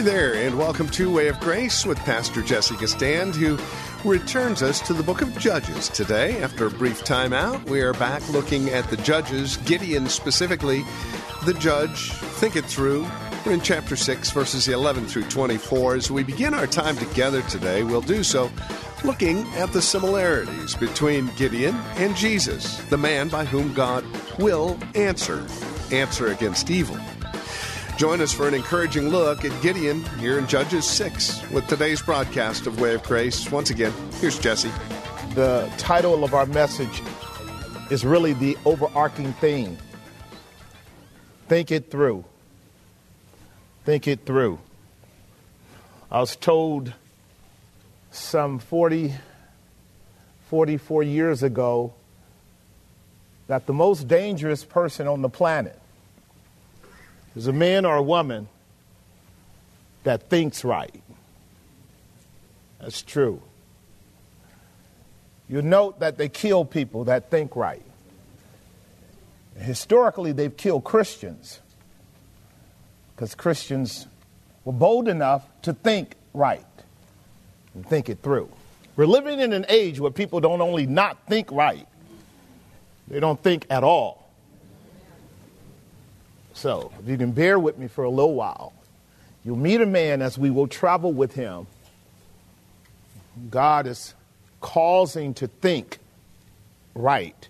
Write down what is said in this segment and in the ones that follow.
Hi there, and welcome to Way of Grace with Pastor Jesse Gistand, who returns us to the book of Judges today. After a brief time out, we are back looking at the judges, Gideon specifically, the judge. Think it through. We're in chapter 6, verses 11 through 24. As we begin our time together today, we'll do so looking at the similarities between Gideon and Jesus, the man by whom God will answer, answer against evil. Join us for an encouraging look at Gideon here in Judges 6 with today's broadcast of Way of Grace. Once again, here's Jesse. The title of our message is really the overarching theme Think it through. Think it through. I was told some 40, 44 years ago that the most dangerous person on the planet is a man or a woman that thinks right. That's true. You note that they kill people that think right. Historically, they've killed Christians because Christians were bold enough to think right and think it through. We're living in an age where people don't only not think right, they don't think at all. So, if you can bear with me for a little while, you'll meet a man as we will travel with him. God is causing to think right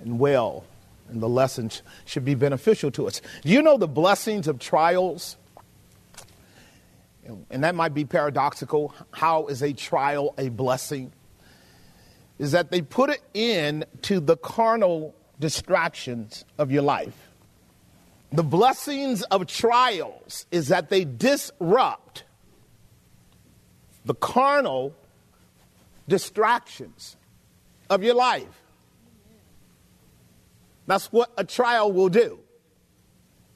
and well, and the lessons should be beneficial to us. Do you know the blessings of trials? And that might be paradoxical. How is a trial a blessing? Is that they put it in to the carnal distractions of your life. The blessings of trials is that they disrupt the carnal distractions of your life. That's what a trial will do.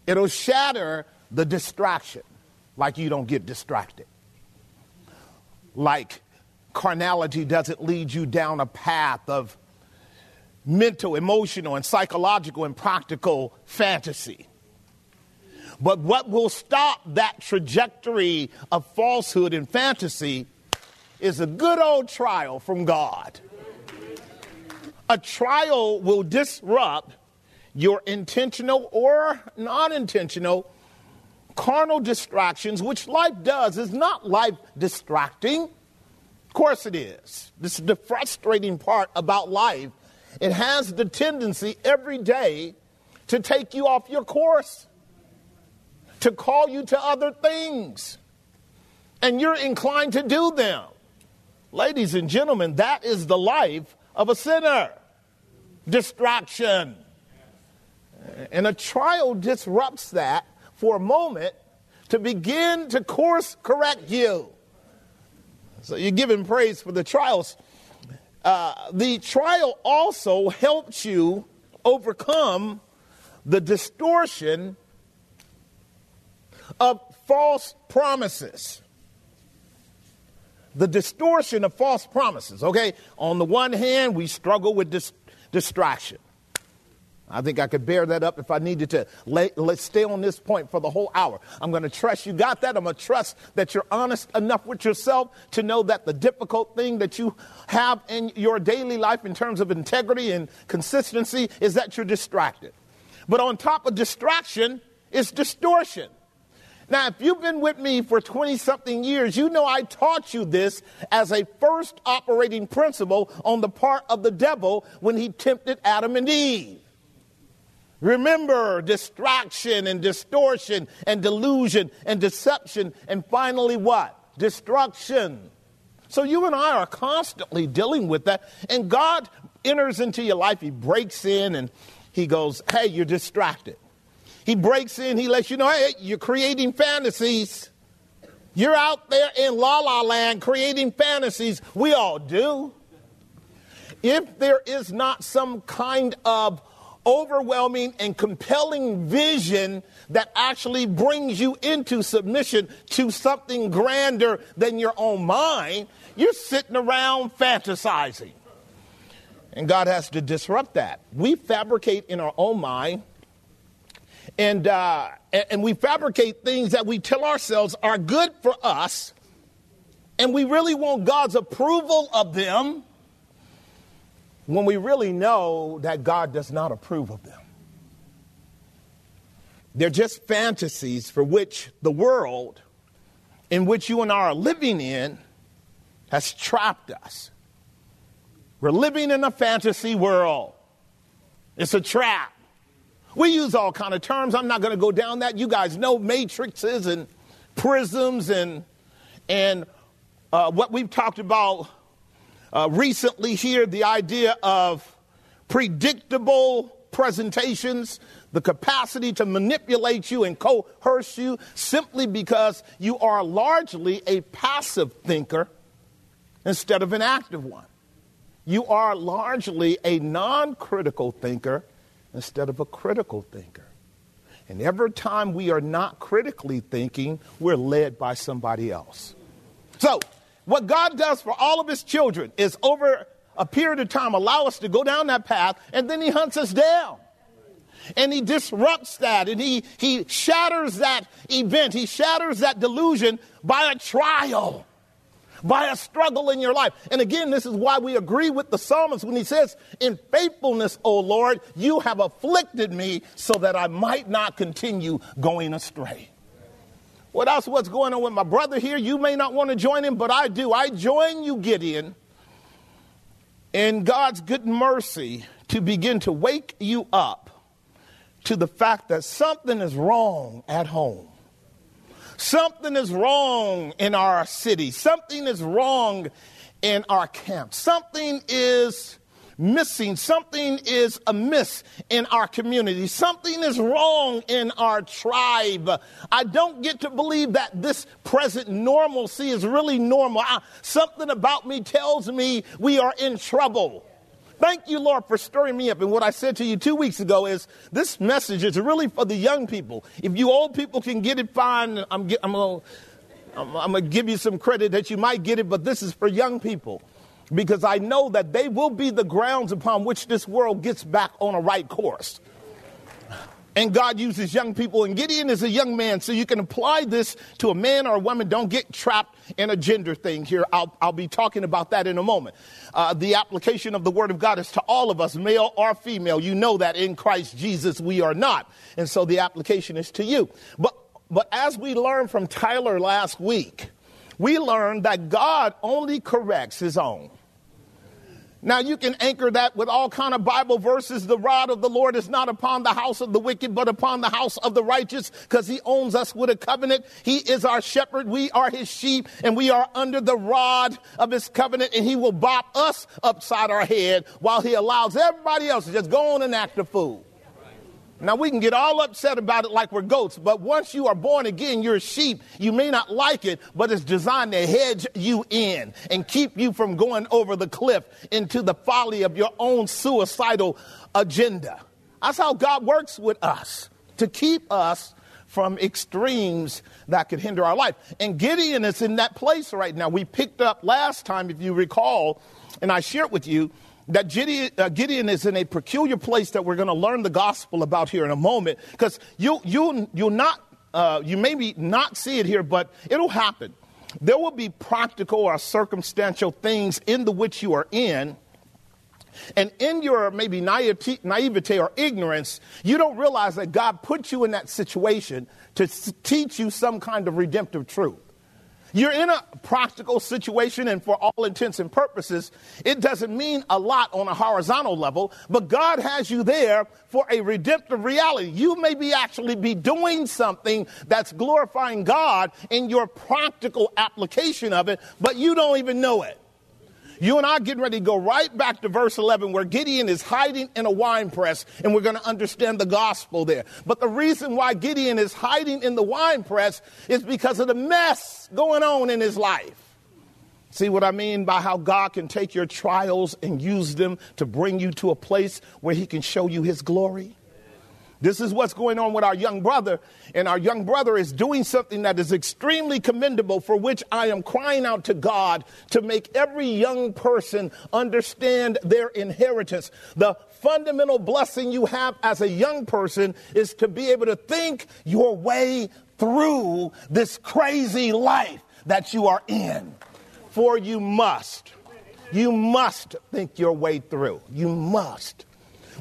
It'll shatter the distraction, like you don't get distracted. Like carnality doesn't lead you down a path of mental, emotional, and psychological and practical fantasy. But what will stop that trajectory of falsehood and fantasy is a good old trial from God. A trial will disrupt your intentional or non intentional carnal distractions, which life does. Is not life distracting? Of course it is. This is the frustrating part about life. It has the tendency every day to take you off your course to call you to other things, and you're inclined to do them. Ladies and gentlemen, that is the life of a sinner distraction. And a trial disrupts that for a moment to begin to course correct you. So you're giving praise for the trials. Uh, the trial also helps you overcome the distortion of false promises. The distortion of false promises, okay? On the one hand, we struggle with dis- distraction. I think I could bear that up if I needed to. Let, us stay on this point for the whole hour. I'm going to trust you got that. I'm going to trust that you're honest enough with yourself to know that the difficult thing that you have in your daily life in terms of integrity and consistency is that you're distracted. But on top of distraction is distortion. Now, if you've been with me for 20 something years, you know I taught you this as a first operating principle on the part of the devil when he tempted Adam and Eve. Remember distraction and distortion and delusion and deception, and finally, what? Destruction. So you and I are constantly dealing with that. And God enters into your life, He breaks in and He goes, Hey, you're distracted. He breaks in, He lets you know, Hey, you're creating fantasies. You're out there in la la land creating fantasies. We all do. If there is not some kind of overwhelming and compelling vision that actually brings you into submission to something grander than your own mind, you're sitting around fantasizing. And God has to disrupt that. We fabricate in our own mind, and, uh, and we fabricate things that we tell ourselves are good for us, and we really want God's approval of them when we really know that God does not approve of them. They're just fantasies for which the world in which you and I are living in has trapped us. We're living in a fantasy world. It's a trap. We use all kind of terms. I'm not going to go down that. You guys know matrices and prisms and and uh, what we've talked about uh, recently here. The idea of predictable presentations, the capacity to manipulate you and coerce you simply because you are largely a passive thinker instead of an active one. You are largely a non critical thinker instead of a critical thinker. And every time we are not critically thinking, we're led by somebody else. So, what God does for all of his children is over a period of time allow us to go down that path, and then he hunts us down. And he disrupts that and he, he shatters that event, he shatters that delusion by a trial by a struggle in your life. And again, this is why we agree with the psalmist when he says, In faithfulness, O Lord, you have afflicted me so that I might not continue going astray. What else? What's going on with my brother here? You may not want to join him, but I do. I join you, Gideon, in God's good mercy to begin to wake you up to the fact that something is wrong at home. Something is wrong in our city. Something is wrong in our camp. Something is missing. Something is amiss in our community. Something is wrong in our tribe. I don't get to believe that this present normalcy is really normal. I, something about me tells me we are in trouble. Thank you, Lord, for stirring me up. And what I said to you two weeks ago is this message is really for the young people. If you old people can get it, fine. I'm, I'm going to give you some credit that you might get it, but this is for young people because I know that they will be the grounds upon which this world gets back on a right course. And God uses young people, and Gideon is a young man, so you can apply this to a man or a woman. Don't get trapped in a gender thing here. I'll, I'll be talking about that in a moment. Uh, the application of the Word of God is to all of us, male or female. You know that in Christ Jesus we are not. And so the application is to you. But, but as we learned from Tyler last week, we learned that God only corrects his own. Now you can anchor that with all kind of Bible verses. The rod of the Lord is not upon the house of the wicked, but upon the house of the righteous, because he owns us with a covenant. He is our shepherd. We are his sheep, and we are under the rod of his covenant, and he will bop us upside our head while he allows everybody else to just go on and act a fool. Now, we can get all upset about it like we're goats, but once you are born again, you're a sheep. You may not like it, but it's designed to hedge you in and keep you from going over the cliff into the folly of your own suicidal agenda. That's how God works with us to keep us from extremes that could hinder our life. And Gideon is in that place right now. We picked up last time, if you recall, and I shared with you that Gideon, uh, Gideon, is in a peculiar place that we're going to learn the gospel about here in a moment because you, you, you'll not, uh, you maybe not see it here, but it'll happen. There will be practical or circumstantial things in the which you are in. And in your maybe naivete or ignorance, you don't realize that God put you in that situation to teach you some kind of redemptive truth. You're in a practical situation, and for all intents and purposes, it doesn't mean a lot on a horizontal level, but God has you there for a redemptive reality. You may be actually be doing something that's glorifying God in your practical application of it, but you don't even know it. You and I are getting ready to go right back to verse 11 where Gideon is hiding in a wine press, and we're going to understand the gospel there. But the reason why Gideon is hiding in the wine press is because of the mess going on in his life. See what I mean by how God can take your trials and use them to bring you to a place where he can show you his glory? This is what's going on with our young brother. And our young brother is doing something that is extremely commendable, for which I am crying out to God to make every young person understand their inheritance. The fundamental blessing you have as a young person is to be able to think your way through this crazy life that you are in. For you must. You must think your way through. You must.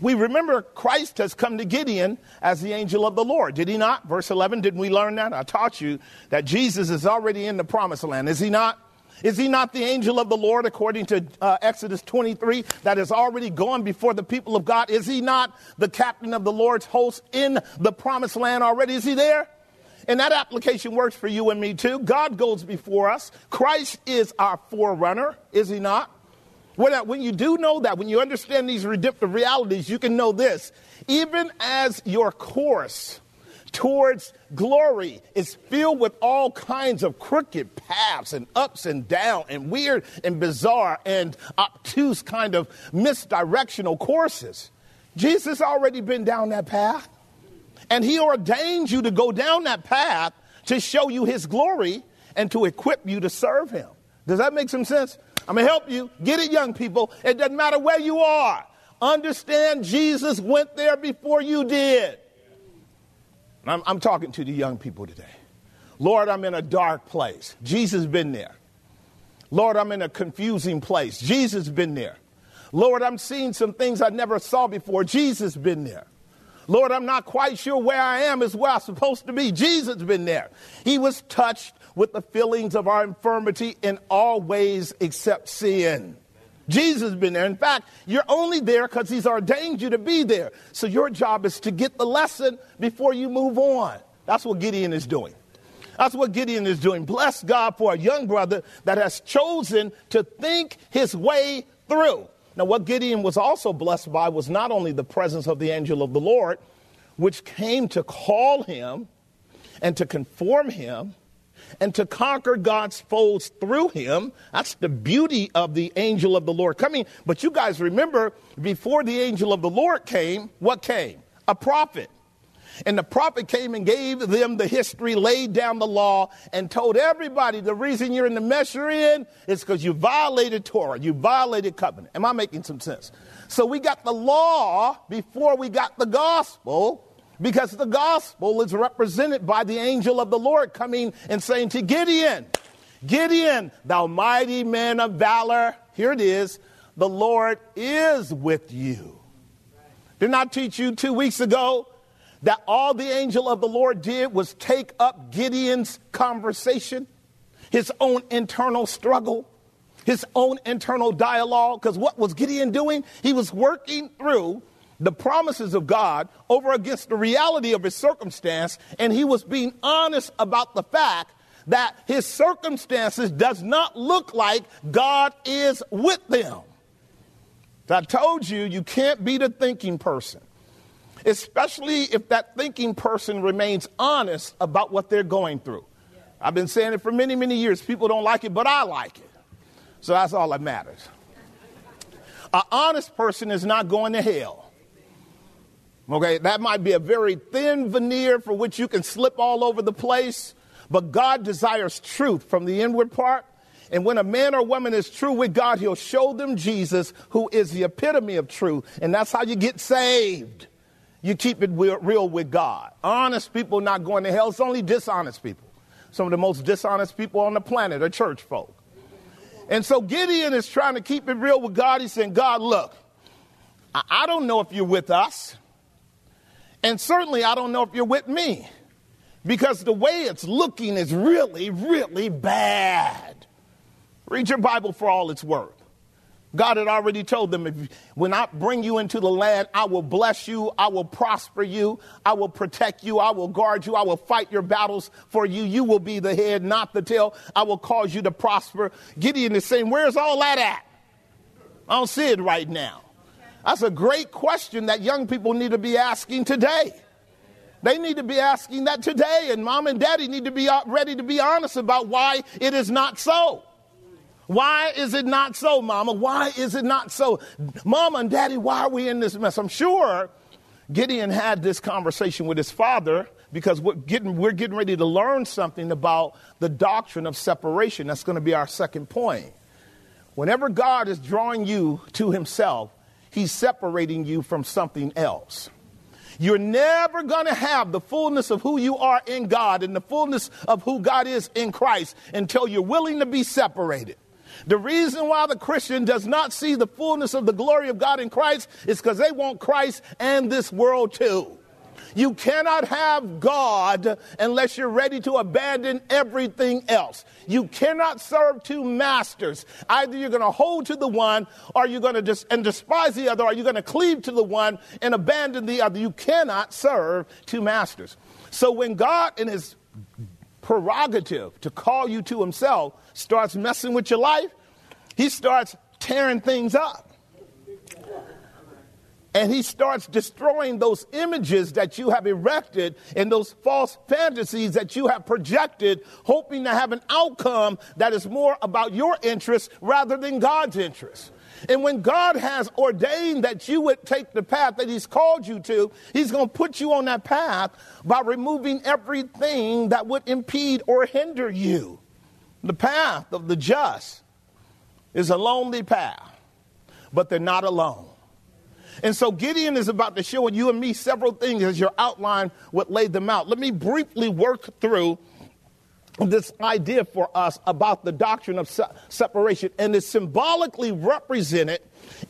We remember Christ has come to Gideon as the angel of the Lord, did he not? Verse 11, didn't we learn that? I taught you that Jesus is already in the promised land, is he not? Is he not the angel of the Lord, according to uh, Exodus 23, that has already gone before the people of God? Is he not the captain of the Lord's host in the promised land already? Is he there? And that application works for you and me too. God goes before us. Christ is our forerunner, is he not? Uh, when you do know that, when you understand these redemptive realities, you can know this. Even as your course towards glory is filled with all kinds of crooked paths and ups and down and weird and bizarre and obtuse kind of misdirectional courses, Jesus already been down that path. And he ordained you to go down that path to show you his glory and to equip you to serve him. Does that make some sense? I'm going to help you. Get it, young people. It doesn't matter where you are. Understand Jesus went there before you did. I'm, I'm, talking to the young people today. Lord, I'm in a dark place. Jesus been there. Lord, I'm in a confusing place. Jesus been there. Lord, I'm seeing some things I never saw before. Jesus been there. Lord, I'm not quite sure where I am is where I'm supposed to be. Jesus been there. He was touched with the feelings of our infirmity in all ways except sin. Jesus has been there. In fact, you're only there because he's ordained you to be there. So your job is to get the lesson before you move on. That's what Gideon is doing. That's what Gideon is doing. Bless God for a young brother that has chosen to think his way through. Now, what Gideon was also blessed by was not only the presence of the angel of the Lord, which came to call him and to conform him and to conquer God's foes through him. That's the beauty of the angel of the Lord coming. But you guys remember, before the angel of the Lord came, what came? A prophet. And the prophet came and gave them the history, laid down the law, and told everybody the reason you're in the mess you're in is because you violated Torah, you violated covenant. Am I making some sense? So we got the law before we got the gospel because the gospel is represented by the angel of the Lord coming and saying to Gideon, Gideon, thou mighty man of valor, here it is, the Lord is with you. Didn't I teach you two weeks ago that all the angel of the Lord did was take up Gideon's conversation, his own internal struggle, his own internal dialogue? Because what was Gideon doing? He was working through the promises of God over against the reality of his circumstance, and he was being honest about the fact that his circumstances does not look like God is with them. I told you, you can't be the thinking person, especially if that thinking person remains honest about what they're going through. I've been saying it for many, many years. People don't like it, but I like it. So that's all that matters. An honest person is not going to hell. Okay, that might be a very thin veneer for which you can slip all over the place, but God desires truth from the inward part. And when a man or woman is true with God, he'll show them Jesus, who is the epitome of truth. And that's how you get saved. You keep it real with God. Honest people not going to hell. It's only dishonest people. Some of the most dishonest people on the planet are church folk. And so Gideon is trying to keep it real with God. He's saying, God, look, I don't know if you're with us. And certainly, I don't know if you're with me. because the way it's looking is really, really bad. Read your Bible for all it's worth. God had already told them, if, when I bring you into the land, I will bless you, I will prosper you, I will protect you, I will guard you, I will fight your battles for you. You will be the head, not the tail. I will cause you to prosper. Gideon is saying, Where's all that at? I don't see it right now. That's a great question that young people need to be asking today. They need to be asking that today, and mom and daddy need to be uh, ready to be honest about why it is not so. Why is it not so, mama? Why is it not so? Mama and daddy, why are we in this mess? I'm sure Gideon had this conversation with his father because we're getting, we're getting ready to learn something about the doctrine of separation. That's going to be our second point. Whenever God is drawing you to himself, he's separating you from something else. You're never going to have the fullness of who you are in God and the fullness of who God is in Christ until you're willing to be separated. The reason why the Christian does not see the fullness of the glory of God in Christ is because they want Christ and this world too. You cannot have God unless you're ready to abandon everything else. You cannot serve two masters. Either you're going to hold to the one or you're going to dis- and despise the other or you're going to cleave to the one and abandon the other. You cannot serve two masters. So when God in his prerogative to call you to himself starts messing with your life, he starts tearing things up. And he starts destroying those images that you have erected and those false fantasies that you have projected, hoping to have an outcome that is more about your interest rather than God's interest. And when God has ordained that you would take the path that He's called you to, He's going to put you on that path by removing everything that would impede or hinder you. The path of the just is a lonely path, but they're not alone. And so Gideon is about to show you and me several things as your outline would lay them out. Let me briefly work through this idea for us about the doctrine of se- separation, and is symbolically represented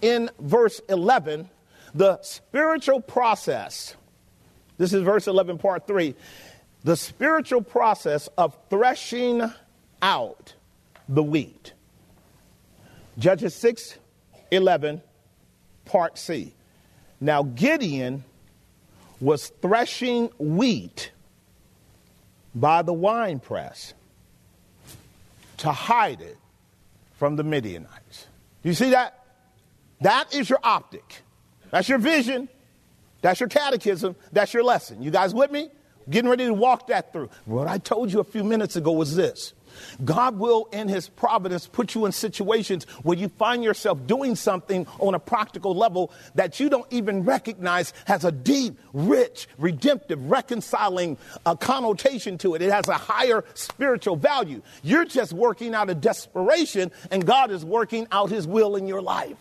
in verse 11 the spiritual process. This is verse 11, part 3. The spiritual process of threshing out the wheat. Judges 6 11, part C. Now, Gideon was threshing wheat by the winepress to hide it from the Midianites. You see that? That is your optic. That's your vision. That's your catechism. That's your lesson. You guys with me? Getting ready to walk that through. What I told you a few minutes ago was this God will, in His providence, put you in situations where you find yourself doing something on a practical level that you don't even recognize has a deep, rich, redemptive, reconciling uh, connotation to it. It has a higher spiritual value. You're just working out of desperation, and God is working out His will in your life.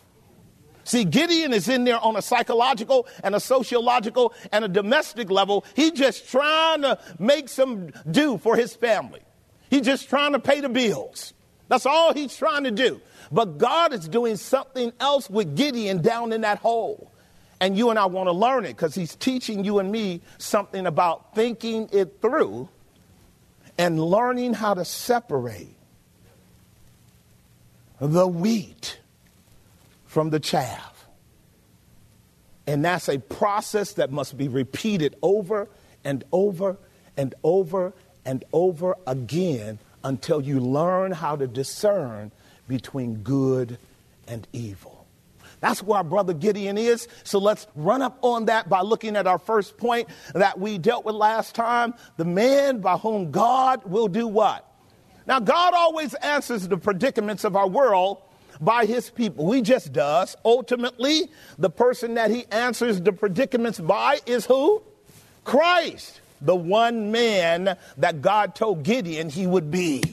See, Gideon is in there on a psychological and a sociological and a domestic level. He's just trying to make some do for his family. He's just trying to pay the bills. That's all he's trying to do. But God is doing something else with Gideon down in that hole. And you and I want to learn it because he's teaching you and me something about thinking it through and learning how to separate the wheat from the chaff. And that's a process that must be repeated over and over and over and over again until you learn how to discern between good and evil. That's where our brother Gideon is. So let's run up on that by looking at our first point that we dealt with last time. The man by whom God will do what? Now, God always answers the predicaments of our world by his people. He just does. Ultimately, the person that he answers the predicaments by is who? Christ the one man that God told Gideon he would be.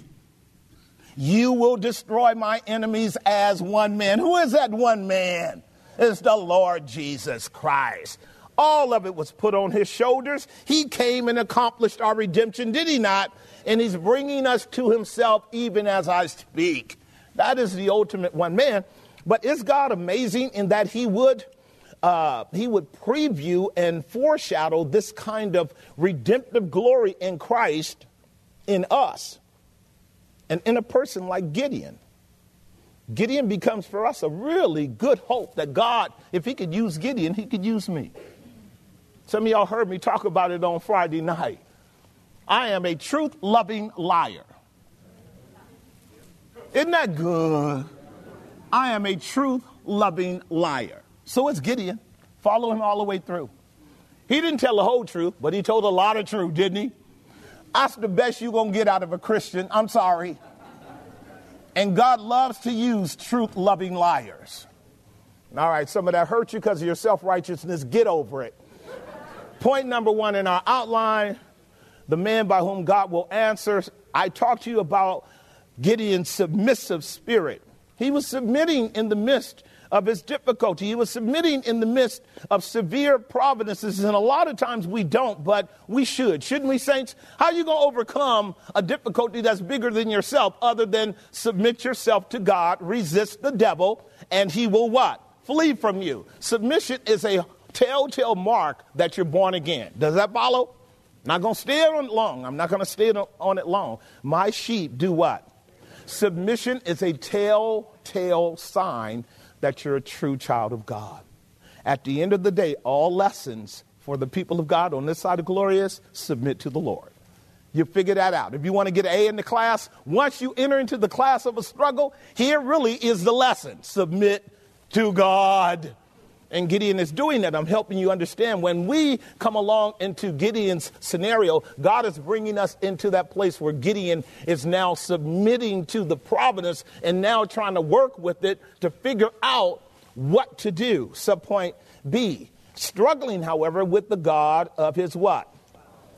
You will destroy my enemies as one man. Who is that one man? It's the Lord Jesus Christ. All of it was put on his shoulders. He came and accomplished our redemption, did he not? And he's bringing us to himself even as I speak. That is the ultimate one man. But is God amazing in that he would uh, he would preview and foreshadow this kind of redemptive glory in Christ in us and in a person like Gideon. Gideon becomes for us a really good hope that God, if he could use Gideon, he could use me. Some of y'all heard me talk about it on Friday night. I am a truth loving liar. Isn't that good? I am a truth loving liar. So it's Gideon. Follow him all the way through. He didn't tell the whole truth, but he told a lot of truth, didn't he? That's the best you're going to get out of a Christian. I'm sorry. And God loves to use truth loving liars. All right, some of that hurt you because of your self righteousness. Get over it. Point number one in our outline the man by whom God will answer. I talked to you about Gideon's submissive spirit. He was submitting in the midst of his difficulty. He was submitting in the midst of severe providences, and a lot of times we don't, but we should. Shouldn't we, saints? How are you going to overcome a difficulty that's bigger than yourself other than submit yourself to God, resist the devil, and he will what? Flee from you. Submission is a telltale mark that you're born again. Does that follow? Not going to stay on it long. I'm not going to stay on it long. My sheep do what? Submission is a telltale sign that you're a true child of God. At the end of the day, all lessons for the people of God on this side of glorious submit to the Lord. You figure that out. If you want to get an A in the class, once you enter into the class of a struggle, here really is the lesson submit to God. And Gideon is doing that. I'm helping you understand when we come along into Gideon's scenario, God is bringing us into that place where Gideon is now submitting to the providence and now trying to work with it to figure out what to do. Subpoint B, struggling, however, with the God of his what?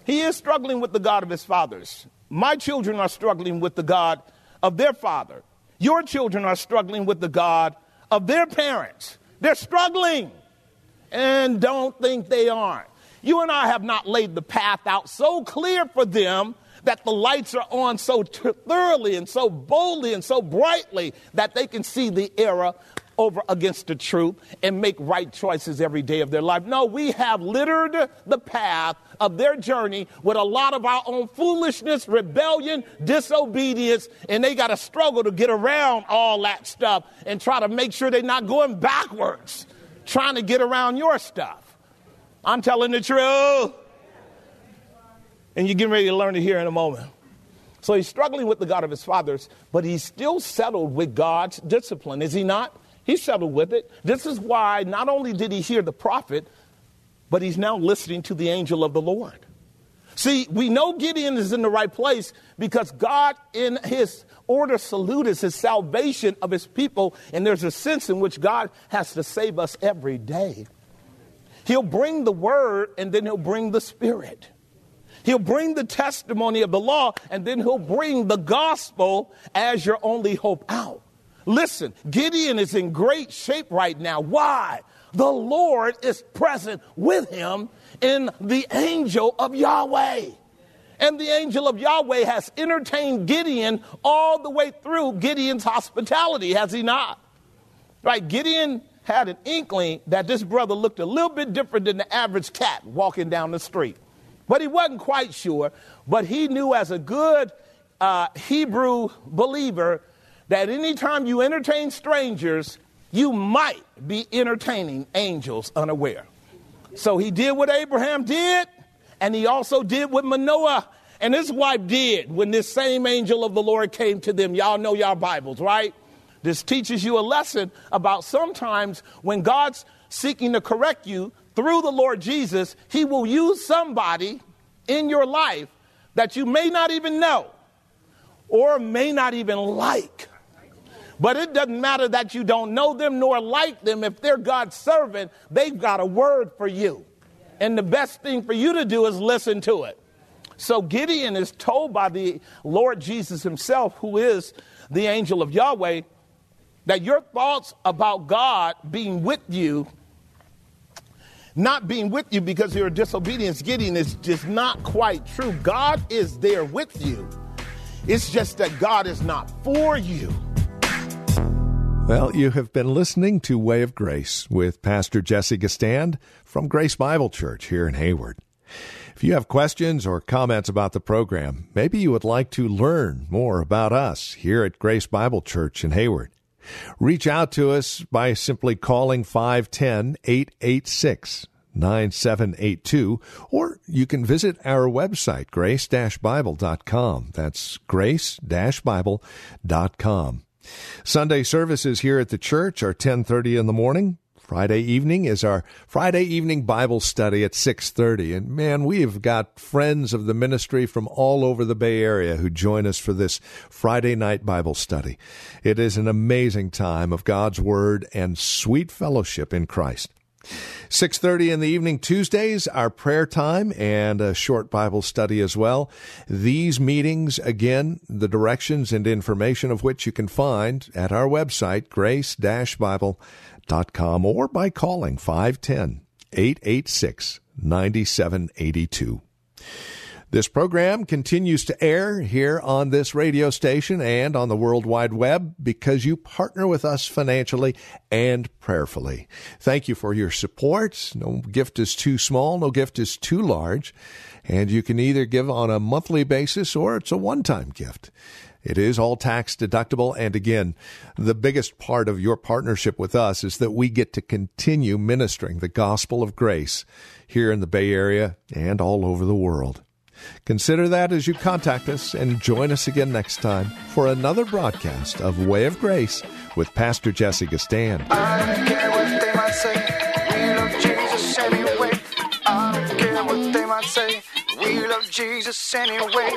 He is struggling with the God of his fathers. My children are struggling with the God of their father. Your children are struggling with the God of their parents. They're struggling and don't think they aren't. You and I have not laid the path out so clear for them that the lights are on so t- thoroughly and so boldly and so brightly that they can see the error over against the truth and make right choices every day of their life. No, we have littered the path of their journey with a lot of our own foolishness, rebellion, disobedience, and they got to struggle to get around all that stuff and try to make sure they're not going backwards, trying to get around your stuff. I'm telling the truth. And you're getting ready to learn it here in a moment. So he's struggling with the God of his fathers, but he's still settled with God's discipline, is he not? He settled with it. This is why not only did he hear the prophet, but he's now listening to the angel of the Lord. See, we know Gideon is in the right place because God, in his ordo salutis, his salvation of his people, and there's a sense in which God has to save us every day. He'll bring the word and then he'll bring the spirit. He'll bring the testimony of the law and then he'll bring the gospel as your only hope out. Listen, Gideon is in great shape right now. Why? The Lord is present with him in the angel of Yahweh. And the angel of Yahweh has entertained Gideon all the way through Gideon's hospitality, has he not? Right? Gideon had an inkling that this brother looked a little bit different than the average cat walking down the street. But he wasn't quite sure. But he knew as a good uh, Hebrew believer that anytime you entertain strangers, you might be entertaining angels unaware. So he did what Abraham did, and he also did what Manoah and his wife did when this same angel of the Lord came to them. Y'all know y'all Bibles, right? This teaches you a lesson about sometimes when God's seeking to correct you through the Lord Jesus, he will use somebody in your life that you may not even know or may not even like. But it doesn't matter that you don't know them nor like them. If they're God's servant, they've got a word for you. And the best thing for you to do is listen to it. So Gideon is told by the Lord Jesus himself, who is the angel of Yahweh, that your thoughts about God being with you, not being with you because you're disobedience, Gideon is just not quite true. God is there with you. It's just that God is not for you. Well, you have been listening to Way of Grace with Pastor Jesse Gistand from Grace Bible Church here in Hayward. If you have questions or comments about the program, maybe you would like to learn more about us here at Grace Bible Church in Hayward. Reach out to us by simply calling 510 886 9782, or you can visit our website, grace-bible.com. That's grace-bible.com. Sunday services here at the church are 1030 in the morning. Friday evening is our Friday evening Bible study at 6:30 and man we've got friends of the ministry from all over the Bay Area who join us for this Friday night Bible study. It is an amazing time of God's word and sweet fellowship in Christ. 6:30 in the evening Tuesdays our prayer time and a short Bible study as well. These meetings again the directions and information of which you can find at our website grace-bible.com or by calling 510 886 9782. This program continues to air here on this radio station and on the World Wide Web because you partner with us financially and prayerfully. Thank you for your support. No gift is too small, no gift is too large, and you can either give on a monthly basis or it's a one time gift. It is all tax deductible. And again, the biggest part of your partnership with us is that we get to continue ministering the gospel of grace here in the Bay Area and all over the world. Consider that as you contact us and join us again next time for another broadcast of Way of Grace with Pastor Jesse Gistand. I don't care what they might say. We love Jesus anyway. I don't care what they might say. We love Jesus anyway.